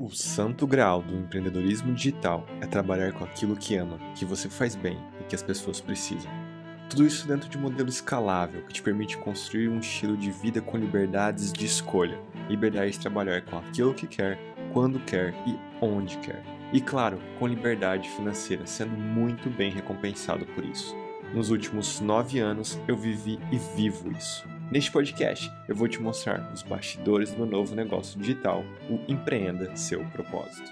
O santo grau do empreendedorismo digital é trabalhar com aquilo que ama, que você faz bem e que as pessoas precisam. Tudo isso dentro de um modelo escalável que te permite construir um estilo de vida com liberdades de escolha, liberdade de trabalhar com aquilo que quer, quando quer e onde quer. E claro, com liberdade financeira, sendo muito bem recompensado por isso. Nos últimos nove anos, eu vivi e vivo isso. Neste podcast, eu vou te mostrar os bastidores do novo negócio digital, o Empreenda Seu Propósito.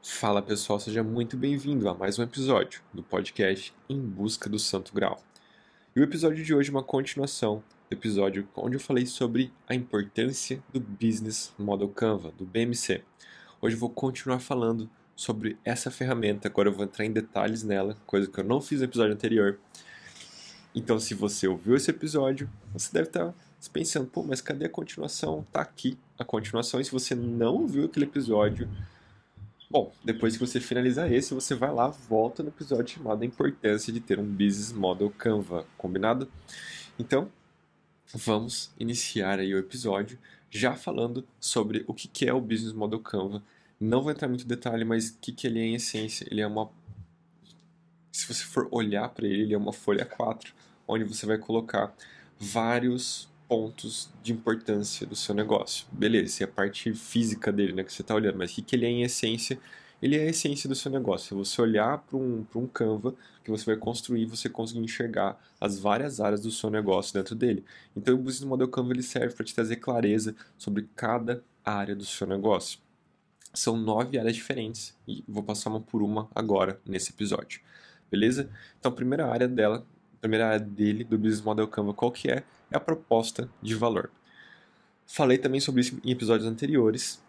Fala pessoal, seja muito bem-vindo a mais um episódio do podcast Em Busca do Santo Grau. E o episódio de hoje é uma continuação do episódio onde eu falei sobre a importância do Business Model Canva, do BMC. Hoje eu vou continuar falando sobre essa ferramenta, agora eu vou entrar em detalhes nela, coisa que eu não fiz no episódio anterior então, se você ouviu esse episódio, você deve estar pensando, pô, mas cadê a continuação? Tá aqui a continuação. E se você não ouviu aquele episódio, bom, depois que você finalizar esse, você vai lá, volta no episódio chamado A Importância de ter um Business Model Canva, combinado? Então, vamos iniciar aí o episódio já falando sobre o que é o Business Model Canva. Não vou entrar muito detalhe, mas o que ele é em essência? Ele é uma se você for olhar para ele, ele é uma folha 4, onde você vai colocar vários pontos de importância do seu negócio. Beleza, é a parte física dele, né, que você está olhando, mas o que, que ele é em essência? Ele é a essência do seu negócio. Se você olhar para um, um Canva que você vai construir, você conseguir enxergar as várias áreas do seu negócio dentro dele. Então, o Business Model Canva ele serve para te trazer clareza sobre cada área do seu negócio. São nove áreas diferentes e vou passar uma por uma agora nesse episódio beleza? Então, a primeira área dela, a primeira área dele, do Business Model Canva, qual que é? É a proposta de valor. Falei também sobre isso em episódios anteriores,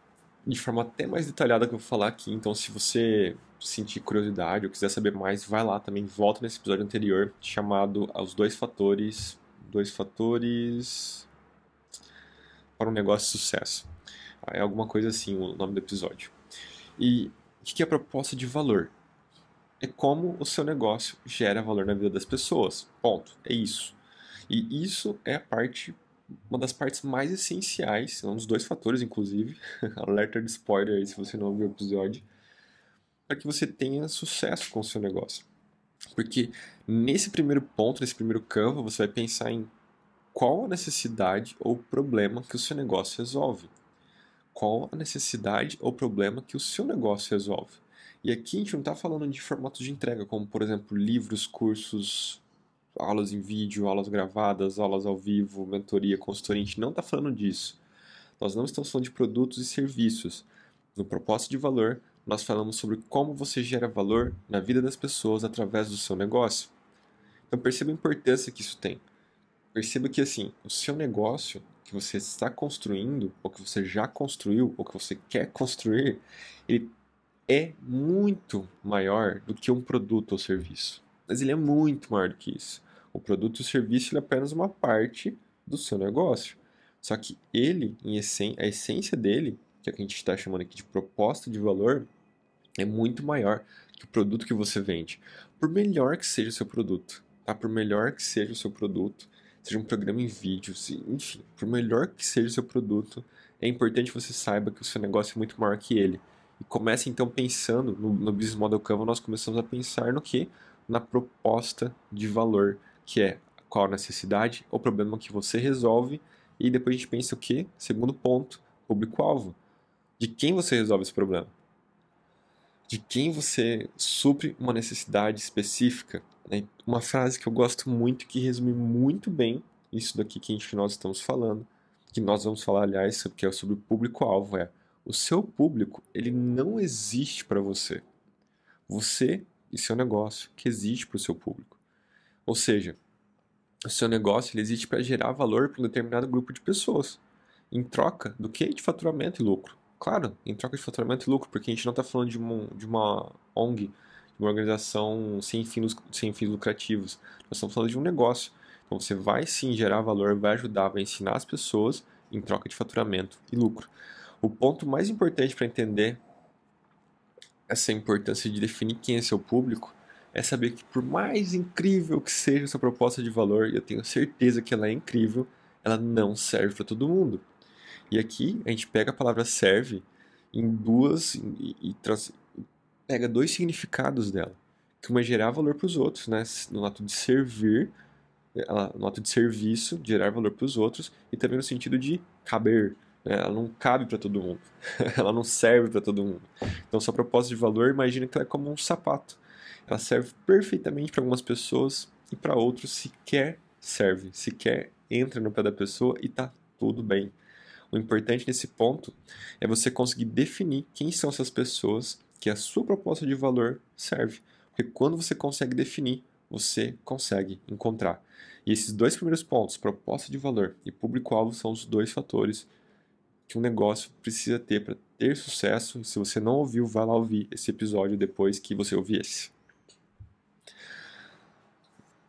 de forma até mais detalhada que eu vou falar aqui, então se você sentir curiosidade ou quiser saber mais, vai lá também, volta nesse episódio anterior, chamado Os Dois Fatores... Dois Fatores... para um negócio de sucesso. É alguma coisa assim o nome do episódio. E o que é a proposta de valor? É como o seu negócio gera valor na vida das pessoas. Ponto. É isso. E isso é a parte, uma das partes mais essenciais, é um dos dois fatores, inclusive, alerta de spoiler aí se você não ouviu o episódio, para que você tenha sucesso com o seu negócio. Porque nesse primeiro ponto, nesse primeiro campo, você vai pensar em qual a necessidade ou problema que o seu negócio resolve. Qual a necessidade ou problema que o seu negócio resolve. E aqui a gente não está falando de formatos de entrega, como por exemplo livros, cursos, aulas em vídeo, aulas gravadas, aulas ao vivo, mentoria, consultoria. A gente não está falando disso. Nós não estamos falando de produtos e serviços. No propósito de valor, nós falamos sobre como você gera valor na vida das pessoas através do seu negócio. Então perceba a importância que isso tem. Perceba que assim, o seu negócio que você está construindo, ou que você já construiu, ou que você quer construir, ele é muito maior do que um produto ou serviço. Mas ele é muito maior do que isso. O produto e o serviço é apenas uma parte do seu negócio. Só que ele, em a essência dele, que é o que a gente está chamando aqui de proposta de valor, é muito maior que o produto que você vende. Por melhor que seja o seu produto, tá? Por melhor que seja o seu produto, seja um programa em vídeo, enfim, por melhor que seja o seu produto, é importante que você saiba que o seu negócio é muito maior que ele. E começa então pensando no, no Business Model Canva, nós começamos a pensar no que? Na proposta de valor, que é qual a necessidade ou problema que você resolve. E depois a gente pensa o que? Segundo ponto, público-alvo. De quem você resolve esse problema? De quem você supre uma necessidade específica? Né? Uma frase que eu gosto muito, que resume muito bem isso daqui que, a gente, que nós estamos falando, que nós vamos falar, aliás, que é sobre o público-alvo, é o seu público, ele não existe para você. Você e seu negócio que existe para o seu público. Ou seja, o seu negócio ele existe para gerar valor para um determinado grupo de pessoas. Em troca do que? De faturamento e lucro. Claro, em troca de faturamento e lucro, porque a gente não está falando de uma, de uma ONG, de uma organização sem fins, sem fins lucrativos. Nós estamos falando de um negócio. Então você vai sim gerar valor, vai ajudar, vai ensinar as pessoas em troca de faturamento e lucro. O ponto mais importante para entender essa importância de definir quem é seu público é saber que, por mais incrível que seja essa proposta de valor, e eu tenho certeza que ela é incrível, ela não serve para todo mundo. E aqui a gente pega a palavra serve em duas e, e pega dois significados dela. Que uma é gerar valor para os outros, né? no ato de servir, no ato de serviço, gerar valor para os outros, e também no sentido de caber. Né? Ela não cabe para todo mundo, ela não serve para todo mundo. Então, sua proposta de valor, imagina que ela é como um sapato. Ela serve perfeitamente para algumas pessoas e para outros sequer serve, sequer entra no pé da pessoa e está tudo bem. O importante nesse ponto é você conseguir definir quem são essas pessoas que a sua proposta de valor serve. Porque quando você consegue definir, você consegue encontrar. E esses dois primeiros pontos, proposta de valor e público-alvo, são os dois fatores que um negócio precisa ter para ter sucesso. Se você não ouviu, vá lá ouvir esse episódio depois que você ouvir esse.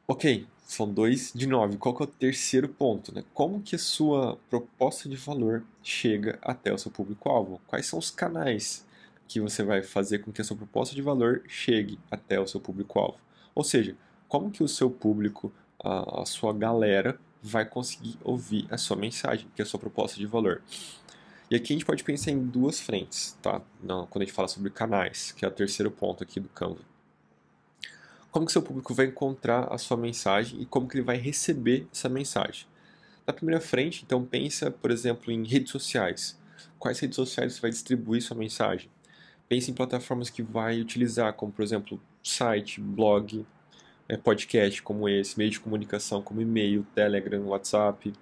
Ok, são dois de nove. Qual que é o terceiro ponto? Né? Como que a sua proposta de valor chega até o seu público-alvo? Quais são os canais que você vai fazer com que a sua proposta de valor chegue até o seu público-alvo? Ou seja, como que o seu público, a, a sua galera, vai conseguir ouvir a sua mensagem, que é a sua proposta de valor? E aqui a gente pode pensar em duas frentes, tá? Não, quando a gente fala sobre canais, que é o terceiro ponto aqui do Canva como que seu público vai encontrar a sua mensagem e como que ele vai receber essa mensagem. Na primeira frente, então pensa, por exemplo, em redes sociais. Quais redes sociais você vai distribuir sua mensagem? Pense em plataformas que vai utilizar, como por exemplo, site, blog, é, podcast como esse, meio de comunicação como e-mail, Telegram, WhatsApp.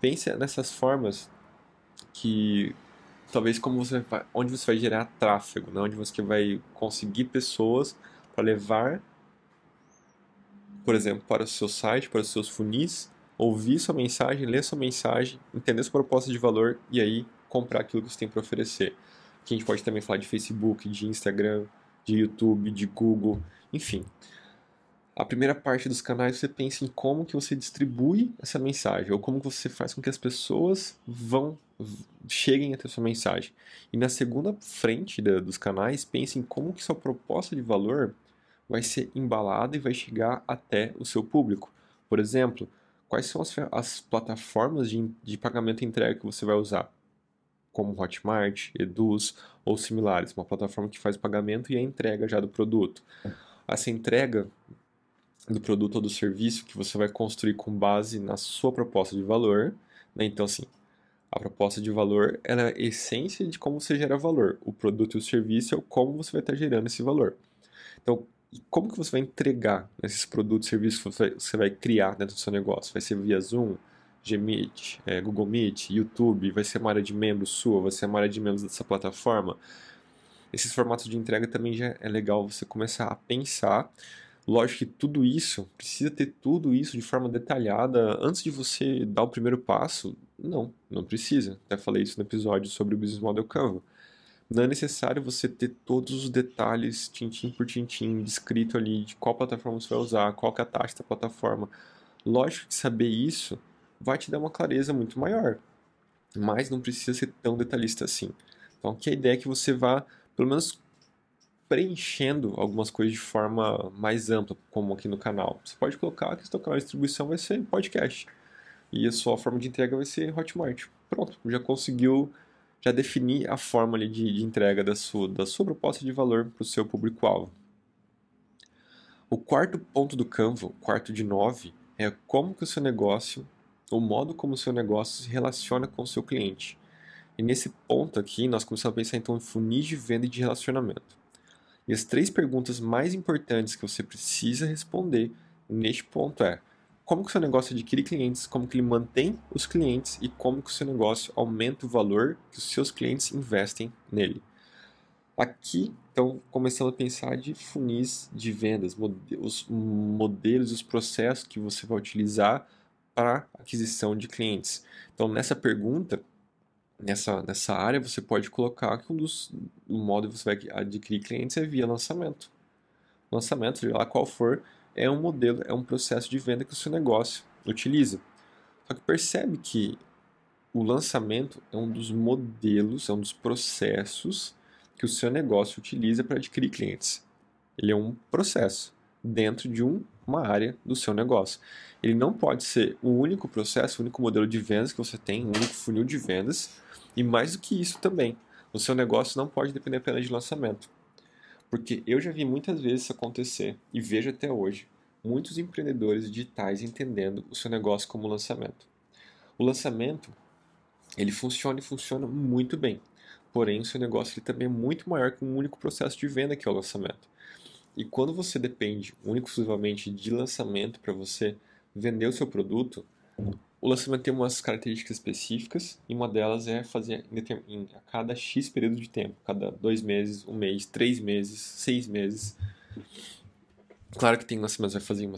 Pense nessas formas que talvez como você vai, onde você vai gerar tráfego, né? onde você vai conseguir pessoas para levar por exemplo, para o seu site, para os seus funis, ouvir sua mensagem, ler sua mensagem, entender sua proposta de valor e aí comprar aquilo que você tem para oferecer. Aqui a gente pode também falar de Facebook, de Instagram, de YouTube, de Google, enfim. A primeira parte dos canais você pensa em como que você distribui essa mensagem ou como que você faz com que as pessoas vão cheguem até sua mensagem. E na segunda frente da, dos canais, pense em como que sua proposta de valor vai ser embalada e vai chegar até o seu público. Por exemplo, quais são as, as plataformas de, de pagamento e entrega que você vai usar? Como Hotmart, Eduz ou similares, uma plataforma que faz pagamento e a entrega já do produto. Essa entrega do produto ou do serviço que você vai construir com base na sua proposta de valor. Né? Então, assim, a proposta de valor é a essência de como você gera valor. O produto e o serviço é como você vai estar gerando esse valor. Então, como que você vai entregar esses produtos e serviços que você vai criar dentro do seu negócio? Vai ser via Zoom, Gmeet, é, Google Meet, YouTube? Vai ser uma área de membros sua? Vai ser uma área de membros dessa plataforma? Esses formatos de entrega também já é legal você começar a pensar. Lógico que tudo isso, precisa ter tudo isso de forma detalhada antes de você dar o primeiro passo? Não, não precisa. Até falei isso no episódio sobre o Business Model Canva não é necessário você ter todos os detalhes, tintim por tintim, descrito ali de qual plataforma você vai usar, qual é a taxa da plataforma. Lógico que saber isso vai te dar uma clareza muito maior, mas não precisa ser tão detalhista assim. Então, aqui a ideia é que você vá, pelo menos, preenchendo algumas coisas de forma mais ampla, como aqui no canal. Você pode colocar que seu canal de distribuição vai ser podcast e a sua forma de entrega vai ser Hotmart. Pronto, já conseguiu já definir a forma de, de entrega da sua, da sua proposta de valor para o seu público-alvo. O quarto ponto do Canva, o quarto de nove, é como que o seu negócio, o modo como o seu negócio se relaciona com o seu cliente. E nesse ponto aqui, nós começamos a pensar então em funis de venda e de relacionamento. E as três perguntas mais importantes que você precisa responder neste ponto é: como que o seu negócio adquire clientes, como que ele mantém os clientes e como que o seu negócio aumenta o valor que os seus clientes investem nele. Aqui, então, começando a pensar de funis de vendas, os modelos, os processos que você vai utilizar para aquisição de clientes. Então, nessa pergunta, nessa, nessa área, você pode colocar que um dos modos que você vai adquirir clientes é via lançamento. Lançamento, seja lá qual for, é um modelo, é um processo de venda que o seu negócio utiliza. Só que percebe que o lançamento é um dos modelos, é um dos processos que o seu negócio utiliza para adquirir clientes. Ele é um processo, dentro de um, uma área do seu negócio. Ele não pode ser o único processo, o único modelo de vendas que você tem, o único funil de vendas, e mais do que isso também, o seu negócio não pode depender apenas de lançamento. Porque eu já vi muitas vezes isso acontecer e vejo até hoje muitos empreendedores digitais entendendo o seu negócio como lançamento. O lançamento, ele funciona e funciona muito bem. Porém, o seu negócio ele também é muito maior que um único processo de venda que é o lançamento. E quando você depende único exclusivamente de lançamento para você vender o seu produto, o lançamento tem umas características específicas e uma delas é fazer em, a cada X período de tempo, cada dois meses, um mês, três meses, seis meses. Claro que tem lançamentos vai fazer uma,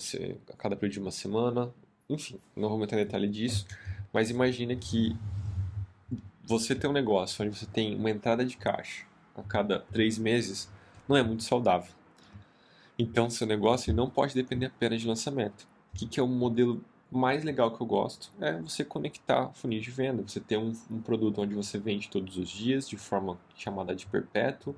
a cada período de uma semana, enfim, não vou entrar em detalhe disso, mas imagina que você tem um negócio onde você tem uma entrada de caixa a cada três meses, não é muito saudável. Então, seu negócio não pode depender apenas de lançamento. O que, que é o modelo mais legal que eu gosto? É você conectar funil de venda. Você ter um, um, produto onde você vende todos os dias, de forma chamada de perpétuo.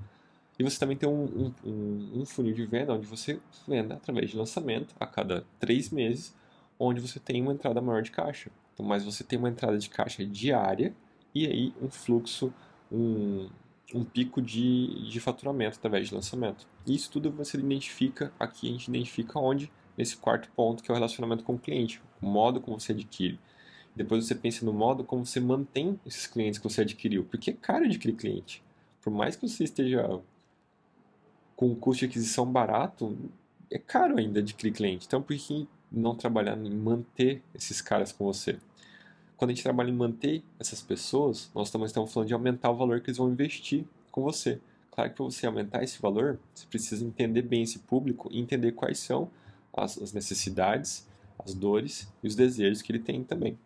E você também tem um, um, um funil de venda onde você venda através de lançamento a cada três meses, onde você tem uma entrada maior de caixa. Então, mas você tem uma entrada de caixa diária e aí um fluxo, um, um pico de, de faturamento através de lançamento. Isso tudo você identifica, aqui a gente identifica onde? Nesse quarto ponto, que é o relacionamento com o cliente, o modo como você adquire. Depois você pensa no modo como você mantém esses clientes que você adquiriu, porque é caro adquirir cliente. Por mais que você esteja com um custo de aquisição barato, é caro ainda adquirir cliente. Então, por que não trabalhar em manter esses caras com você? Quando a gente trabalha em manter essas pessoas, nós também estamos falando de aumentar o valor que eles vão investir com você. Claro que para você aumentar esse valor, você precisa entender bem esse público e entender quais são as, as necessidades, as dores e os desejos que ele tem também.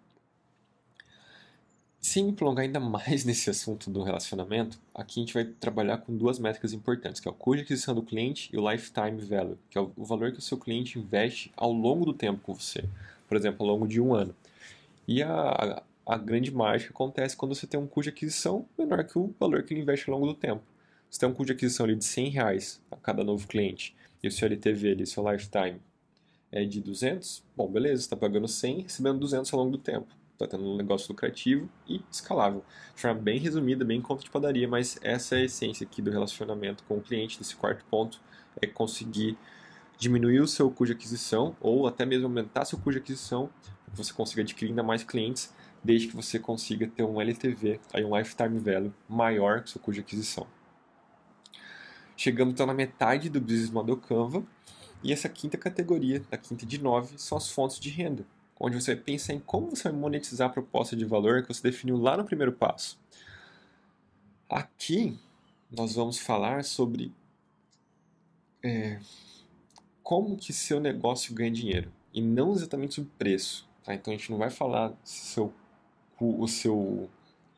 Sem me prolongar ainda mais nesse assunto do relacionamento, aqui a gente vai trabalhar com duas métricas importantes, que é o custo de aquisição do cliente e o lifetime value, que é o valor que o seu cliente investe ao longo do tempo com você. Por exemplo, ao longo de um ano. E a, a grande mágica acontece quando você tem um custo de aquisição menor que o valor que ele investe ao longo do tempo. Você tem um custo de aquisição ali de 100 reais a cada novo cliente e o seu LTV, ali, seu lifetime, é de 200, bom, beleza, está pagando 100 recebendo 200 ao longo do tempo. Está tendo um negócio lucrativo e escalável. De forma bem resumida, bem conta de padaria, mas essa é a essência aqui do relacionamento com o cliente, desse quarto ponto, é conseguir diminuir o seu custo de aquisição ou até mesmo aumentar seu custo de aquisição que você consiga adquirir ainda mais clientes, desde que você consiga ter um LTV, aí um lifetime value maior que seu custo de aquisição. Chegamos então na metade do Business Model Canva, e essa quinta categoria, da quinta de nove, são as fontes de renda, onde você vai pensar em como você vai monetizar a proposta de valor que você definiu lá no primeiro passo. Aqui nós vamos falar sobre é, como que seu negócio ganha dinheiro e não exatamente sobre preço. Tá? Então a gente não vai falar se seu, o seu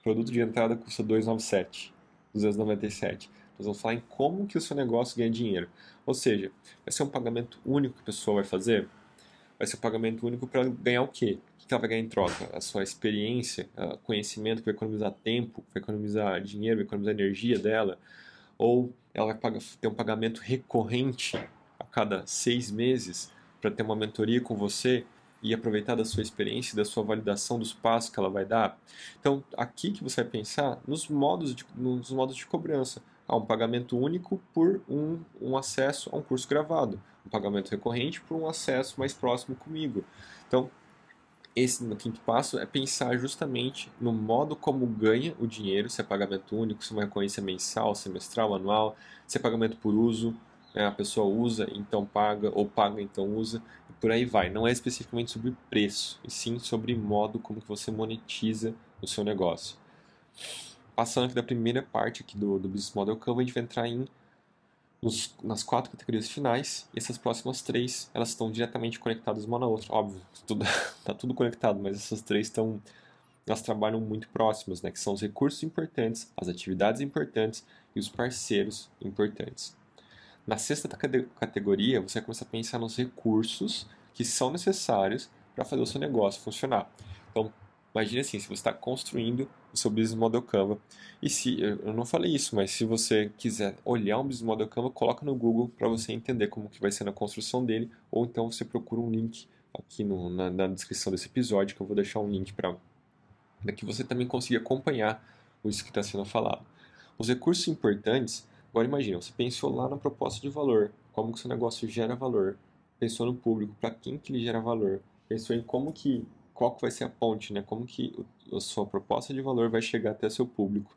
produto de entrada custa 297, 297. Nós vamos falar em como que o seu negócio ganha dinheiro. Ou seja, vai ser um pagamento único que a pessoa vai fazer? Vai ser um pagamento único para ganhar o quê? O que ela vai ganhar em troca? A sua experiência, conhecimento que vai economizar tempo, vai economizar dinheiro, vai economizar energia dela? Ou ela vai ter um pagamento recorrente a cada seis meses para ter uma mentoria com você e aproveitar da sua experiência, da sua validação dos passos que ela vai dar. Então, aqui que você vai pensar nos modos de, nos modos de cobrança. Há um pagamento único por um, um acesso a um curso gravado, um pagamento recorrente por um acesso mais próximo comigo. Então, esse no quinto passo é pensar justamente no modo como ganha o dinheiro, se é pagamento único, se é uma recorrência mensal, semestral, anual, se é pagamento por uso, né, a pessoa usa, então paga, ou paga, então usa, e por aí vai. Não é especificamente sobre preço, e sim sobre modo como que você monetiza o seu negócio. Passando aqui da primeira parte aqui do, do Business Model Canva, a gente vai entrar em nos, nas quatro categorias finais, e essas próximas três, elas estão diretamente conectadas uma na outra, óbvio, tudo, tá tudo conectado, mas essas três estão, elas trabalham muito próximas, né, que são os recursos importantes, as atividades importantes e os parceiros importantes. Na sexta categoria, você começa a pensar nos recursos que são necessários para fazer o seu negócio funcionar. Então, Imagine assim, se você está construindo o seu Business Model Canva, e se, eu não falei isso, mas se você quiser olhar um Business Model Canva, coloca no Google para você entender como que vai ser na construção dele, ou então você procura um link aqui no, na, na, descrição desse episódio, que eu vou deixar um link para que você também consiga acompanhar isso que está sendo falado. Os recursos importantes, agora imagina, você pensou lá na proposta de valor, como que seu negócio gera valor, pensou no público, para quem que ele gera valor, pensou em como que, qual que vai ser a ponte, né? como que a sua proposta de valor vai chegar até seu público.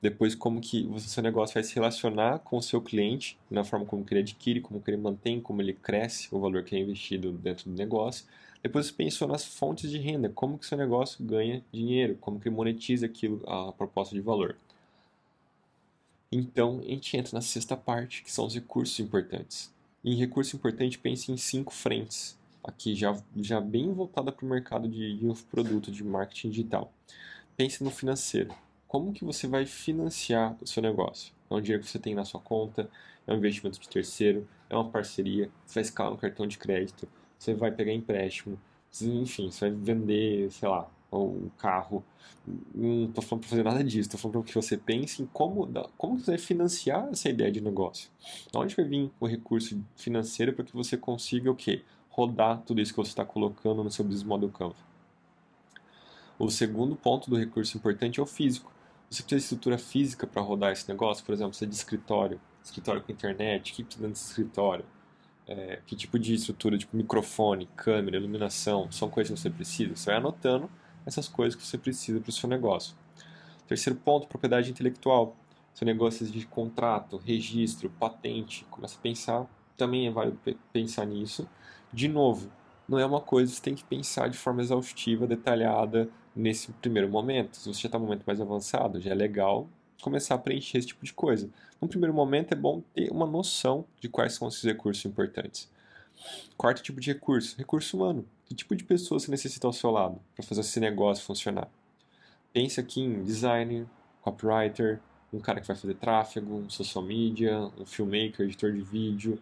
Depois, como que o seu negócio vai se relacionar com o seu cliente, na forma como ele adquire, como ele mantém, como ele cresce, o valor que é investido dentro do negócio. Depois pensou nas fontes de renda, como que seu negócio ganha dinheiro, como que ele monetiza aquilo, a proposta de valor. Então, a gente entra na sexta parte, que são os recursos importantes. Em recurso importante, pense em cinco frentes, aqui já, já bem voltada para o mercado de, de produto, de marketing digital. Pense no financeiro. Como que você vai financiar o seu negócio? É um dinheiro que você tem na sua conta, é um investimento de terceiro, é uma parceria, você vai escalar no cartão de crédito, você vai pegar empréstimo, enfim, você vai vender, sei lá, um carro. Não estou falando para fazer nada disso, estou falando para que você pense em como, como você vai financiar essa ideia de negócio. Onde vai vir o recurso financeiro para que você consiga o quê? Rodar tudo isso que você está colocando no seu business model Canva. O segundo ponto do recurso importante é o físico. Você precisa de estrutura física para rodar esse negócio, por exemplo, você é de escritório, escritório com internet, que precisa de escritório? É, que tipo de estrutura, tipo microfone, câmera, iluminação, são coisas que você precisa. Você vai anotando essas coisas que você precisa para o seu negócio. Terceiro ponto, propriedade intelectual. Seu negócio de contrato, registro, patente, começa a pensar, também é válido pensar nisso. De novo, não é uma coisa que você tem que pensar de forma exaustiva, detalhada nesse primeiro momento. Se você já está no momento mais avançado, já é legal começar a preencher esse tipo de coisa. No primeiro momento é bom ter uma noção de quais são esses recursos importantes. Quarto tipo de recurso, recurso humano. Que tipo de pessoa você necessita ao seu lado para fazer esse negócio funcionar? Pense aqui em designer, copywriter, um cara que vai fazer tráfego, um social media, um filmmaker, editor de vídeo,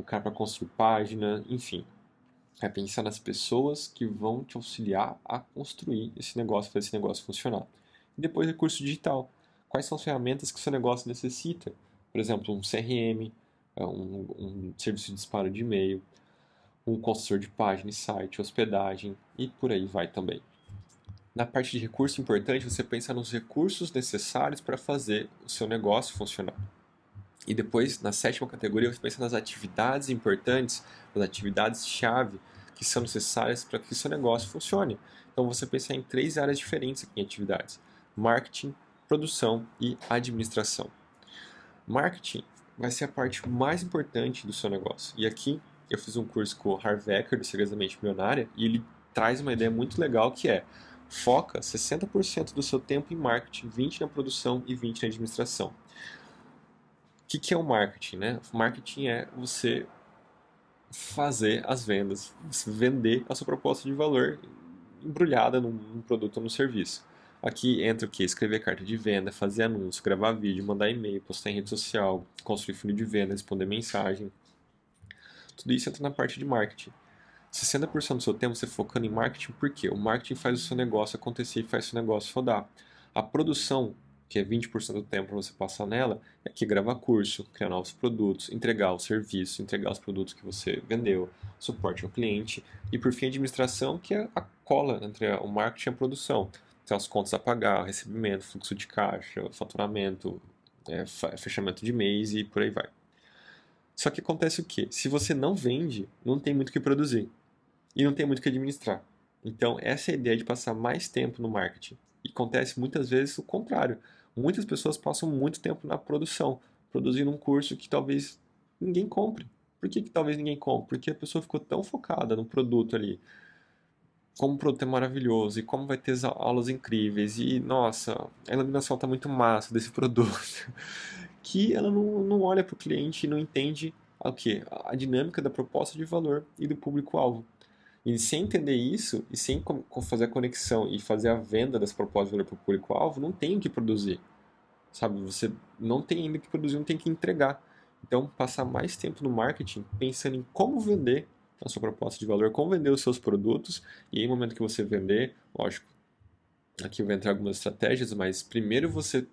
um cara para construir página, enfim. É pensar nas pessoas que vão te auxiliar a construir esse negócio, fazer esse negócio funcionar. E depois recurso digital. Quais são as ferramentas que o seu negócio necessita? Por exemplo, um CRM, é, um, um serviço de disparo de e-mail, um consultor de página e site, hospedagem e por aí vai também. Na parte de recurso importante, você pensa nos recursos necessários para fazer o seu negócio funcionar. E depois, na sétima categoria, você pensa nas atividades importantes, nas atividades-chave que são necessárias para que seu negócio funcione. Então, você pensa em três áreas diferentes aqui em atividades: marketing, produção e administração. Marketing vai ser a parte mais importante do seu negócio. E aqui eu fiz um curso com o Harv Eker, do Segredos da Mente Milionária, e ele traz uma ideia muito legal que é foca 60% do seu tempo em marketing, 20% na produção e 20% na administração. Que, que é o marketing? Né? O marketing é você fazer as vendas, vender a sua proposta de valor embrulhada num, num produto ou num serviço. Aqui entra o que? Escrever carta de venda, fazer anúncio, gravar vídeo, mandar e-mail, postar em rede social, construir funil de venda, responder mensagem, tudo isso entra na parte de marketing. 60% do seu tempo você focando em marketing, por quê? O marketing faz o seu negócio acontecer e faz o seu negócio rodar. A produção, que é 20% do tempo você passar nela, é que gravar curso, criar novos produtos, entregar o serviço, entregar os produtos que você vendeu, suporte ao cliente e por fim a administração, que é a cola entre o marketing e a produção. Tem as contas a pagar, recebimento, fluxo de caixa, faturamento, é, fechamento de mês e por aí vai. Só que acontece o quê? Se você não vende, não tem muito o que produzir. E não tem muito o que administrar. Então, essa é a ideia de passar mais tempo no marketing. E acontece muitas vezes o contrário. Muitas pessoas passam muito tempo na produção, produzindo um curso que talvez ninguém compre. Por que, que talvez ninguém compre? Porque a pessoa ficou tão focada no produto ali. Como o produto é maravilhoso e como vai ter aulas incríveis e, nossa, a iluminação está muito massa desse produto que ela não, não olha para o cliente e não entende o que? A dinâmica da proposta de valor e do público-alvo. E sem entender isso, e sem fazer a conexão e fazer a venda dessa proposta de valor para o público-alvo, não tem o que produzir. Sabe? Você não tem ainda que produzir, não tem que entregar. Então, passar mais tempo no marketing pensando em como vender a sua proposta de valor, como vender os seus produtos, e aí, no momento que você vender, lógico, aqui vai entrar algumas estratégias, mas primeiro você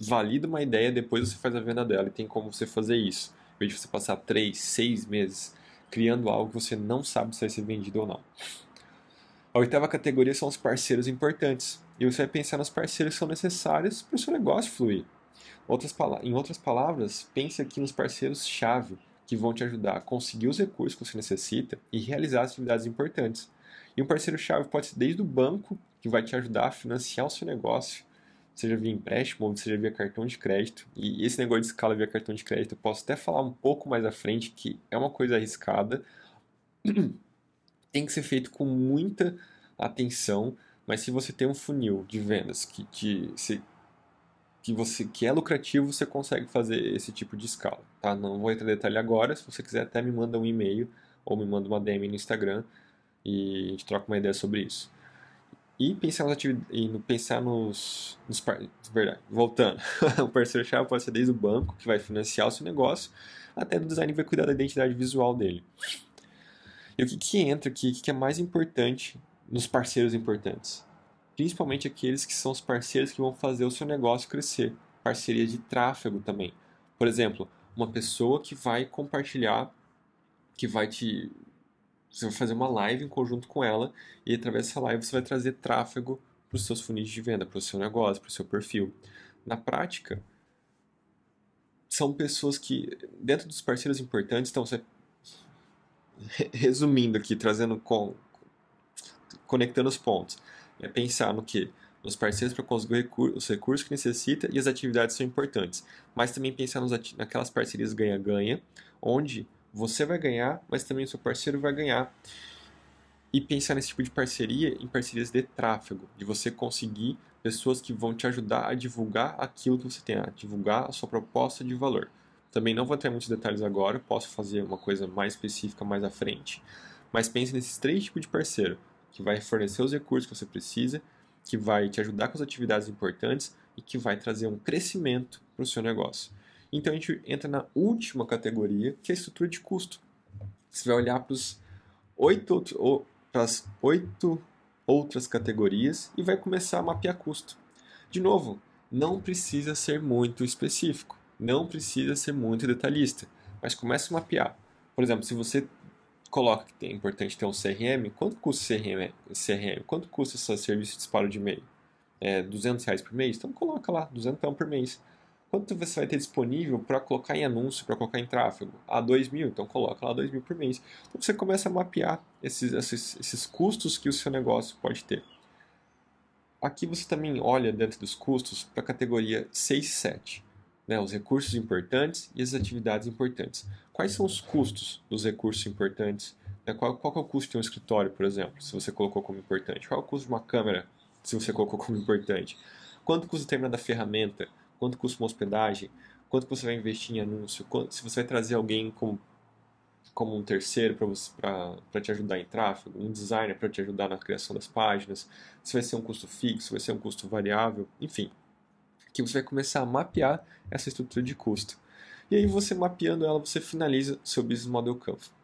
valida uma ideia, depois você faz a venda dela e tem como você fazer isso. Em vez de você passar três, seis meses criando algo que você não sabe se vai ser vendido ou não. A oitava categoria são os parceiros importantes. E você vai pensar nos parceiros que são necessários para o seu negócio fluir. Outras, em outras palavras, pense aqui nos parceiros-chave que vão te ajudar a conseguir os recursos que você necessita e realizar as atividades importantes. E um parceiro-chave pode ser desde o banco, que vai te ajudar a financiar o seu negócio, seja via empréstimo ou seja via cartão de crédito. E esse negócio de escala via cartão de crédito eu posso até falar um pouco mais à frente, que é uma coisa arriscada. Tem que ser feito com muita atenção, mas se você tem um funil de vendas que, que, se, que, você, que é lucrativo, você consegue fazer esse tipo de escala. Tá? Não vou entrar em detalhe agora, se você quiser até me manda um e-mail ou me manda uma DM no Instagram e a gente troca uma ideia sobre isso. E pensar, nas e pensar nos, nos verdade, voltando, o parceiro-chave pode ser desde o banco, que vai financiar o seu negócio, até o design que vai cuidar da identidade visual dele. E o que, que entra aqui, o que, que é mais importante nos parceiros importantes? Principalmente aqueles que são os parceiros que vão fazer o seu negócio crescer. Parceria de tráfego também. Por exemplo, uma pessoa que vai compartilhar, que vai te você vai fazer uma live em conjunto com ela e através dessa live você vai trazer tráfego para os seus funis de venda, para o seu negócio, para o seu perfil. Na prática, são pessoas que, dentro dos parceiros importantes, então você, resumindo aqui, trazendo com, conectando os pontos, é pensar no que? Nos parceiros para conseguir os recursos que necessita e as atividades são importantes. Mas também pensar nos, naquelas parcerias ganha-ganha, onde você vai ganhar, mas também o seu parceiro vai ganhar. E pensar nesse tipo de parceria em parcerias de tráfego, de você conseguir pessoas que vão te ajudar a divulgar aquilo que você tem, a divulgar a sua proposta de valor. Também não vou ter muitos detalhes agora, posso fazer uma coisa mais específica mais à frente. Mas pense nesses três tipos de parceiro, que vai fornecer os recursos que você precisa, que vai te ajudar com as atividades importantes e que vai trazer um crescimento para o seu negócio. Então a gente entra na última categoria, que é a estrutura de custo. Você vai olhar para os oito, as oito outras categorias e vai começar a mapear custo. De novo, não precisa ser muito específico, não precisa ser muito detalhista, mas comece a mapear. Por exemplo, se você coloca que é importante ter um CRM, quanto custa o CRM? CRM? Quanto custa esse serviço de disparo de e-mail? É 200 reais por mês? Então coloca lá, 200 por mês. Quanto você vai ter disponível para colocar em anúncio, para colocar em tráfego? Ah, 2 mil, então coloca lá 2 mil por mês. Então você começa a mapear esses, esses, esses custos que o seu negócio pode ter. Aqui você também olha dentro dos custos para a categoria 6 e 7, né, os recursos importantes e as atividades importantes. Quais são os custos dos recursos importantes? Né, qual, qual é o custo de um escritório, por exemplo, se você colocou como importante? Qual é o custo de uma câmera, se você colocou como importante? Quanto custa determinada ferramenta? Quanto custa uma hospedagem, quanto você vai investir em anúncio, se você vai trazer alguém como, como um terceiro para te ajudar em tráfego, um designer para te ajudar na criação das páginas, se vai ser um custo fixo, se vai ser um custo variável, enfim. Que você vai começar a mapear essa estrutura de custo. E aí você mapeando ela, você finaliza seu Business Model Canva.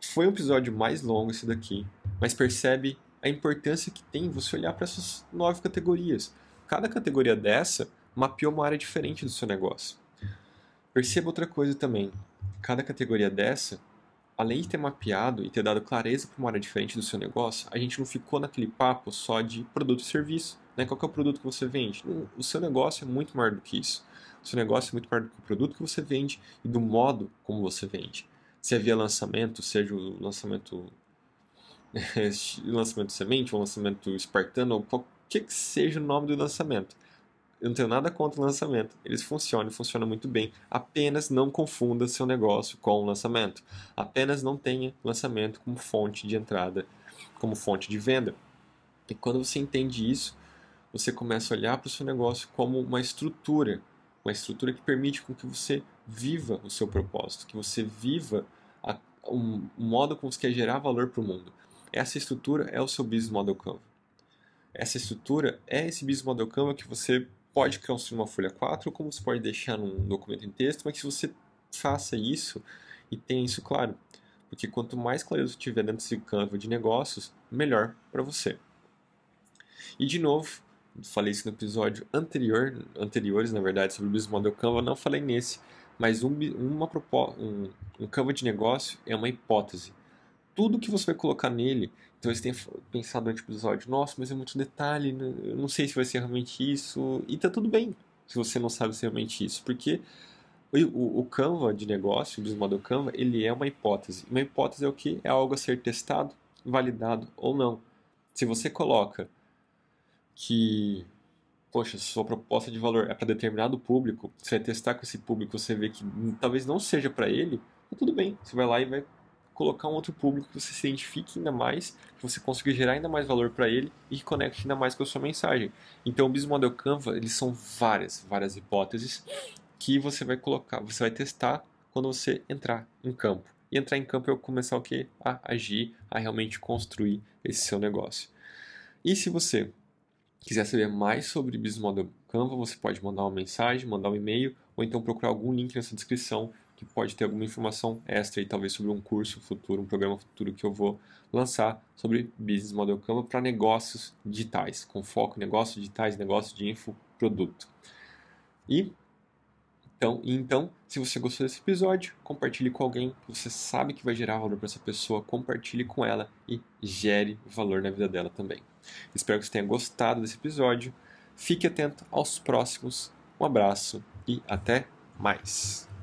Foi um episódio mais longo esse daqui, mas percebe a importância que tem você olhar para essas nove categorias Cada categoria dessa mapeou uma área diferente do seu negócio. Perceba outra coisa também. Cada categoria dessa, além de ter mapeado e ter dado clareza para uma área diferente do seu negócio, a gente não ficou naquele papo só de produto e serviço. Né? Qual é o produto que você vende? O seu negócio é muito maior do que isso. O seu negócio é muito maior do que o produto que você vende e do modo como você vende. Se é via lançamento, seja o lançamento lançamento semente, ou lançamento espartano, ou que, que seja o nome do lançamento. Eu não tenho nada contra o lançamento. Eles funcionam, funcionam muito bem. Apenas não confunda seu negócio com o lançamento. Apenas não tenha lançamento como fonte de entrada, como fonte de venda. E quando você entende isso, você começa a olhar para o seu negócio como uma estrutura, uma estrutura que permite com que você viva o seu propósito, que você viva a, um, modo como você quer gerar valor para o mundo. Essa estrutura é o seu Business Model Canva essa estrutura é esse Business Model Canva que você pode construir uma folha 4, como você pode deixar num documento em texto, mas que você faça isso e tenha isso claro. Porque quanto mais clareza você tiver dentro desse Canva de negócios, melhor para você. E de novo, falei isso no episódio anterior, anteriores, na verdade, sobre o Business Model Canva, não falei nesse, mas um, uma um, um Canva de negócio é uma hipótese. Tudo que você vai colocar nele, então você tem pensado durante o episódio, nossa, mas é muito detalhe, né? eu não sei se vai ser realmente isso, e tá tudo bem se você não sabe se é realmente isso, porque o, o Canva de negócio, o Business Canva, ele é uma hipótese. Uma hipótese é o que? É algo a ser testado, validado ou não. Se você coloca que, poxa, sua proposta de valor é para determinado público, você vai testar com esse público, você vê que talvez não seja para ele, tá tudo bem. Você vai lá e vai colocar um outro público que você se identifique ainda mais, que você consiga gerar ainda mais valor para ele e que conecte ainda mais com a sua mensagem. Então, o Business Model Canva, eles são várias, várias hipóteses que você vai colocar, você vai testar quando você entrar em campo. E entrar em campo é começar o quê? A agir, a realmente construir esse seu negócio. E se você quiser saber mais sobre Business Model Canva, você pode mandar uma mensagem, mandar um e-mail ou então procurar algum link nessa descrição que pode ter alguma informação extra e talvez sobre um curso futuro, um programa futuro que eu vou lançar sobre Business Model Canva para negócios digitais, com foco em negócios digitais, negócios de infoproduto. E então, então, se você gostou desse episódio, compartilhe com alguém que você sabe que vai gerar valor para essa pessoa, compartilhe com ela e gere valor na vida dela também. Espero que você tenha gostado desse episódio. Fique atento aos próximos. Um abraço e até mais.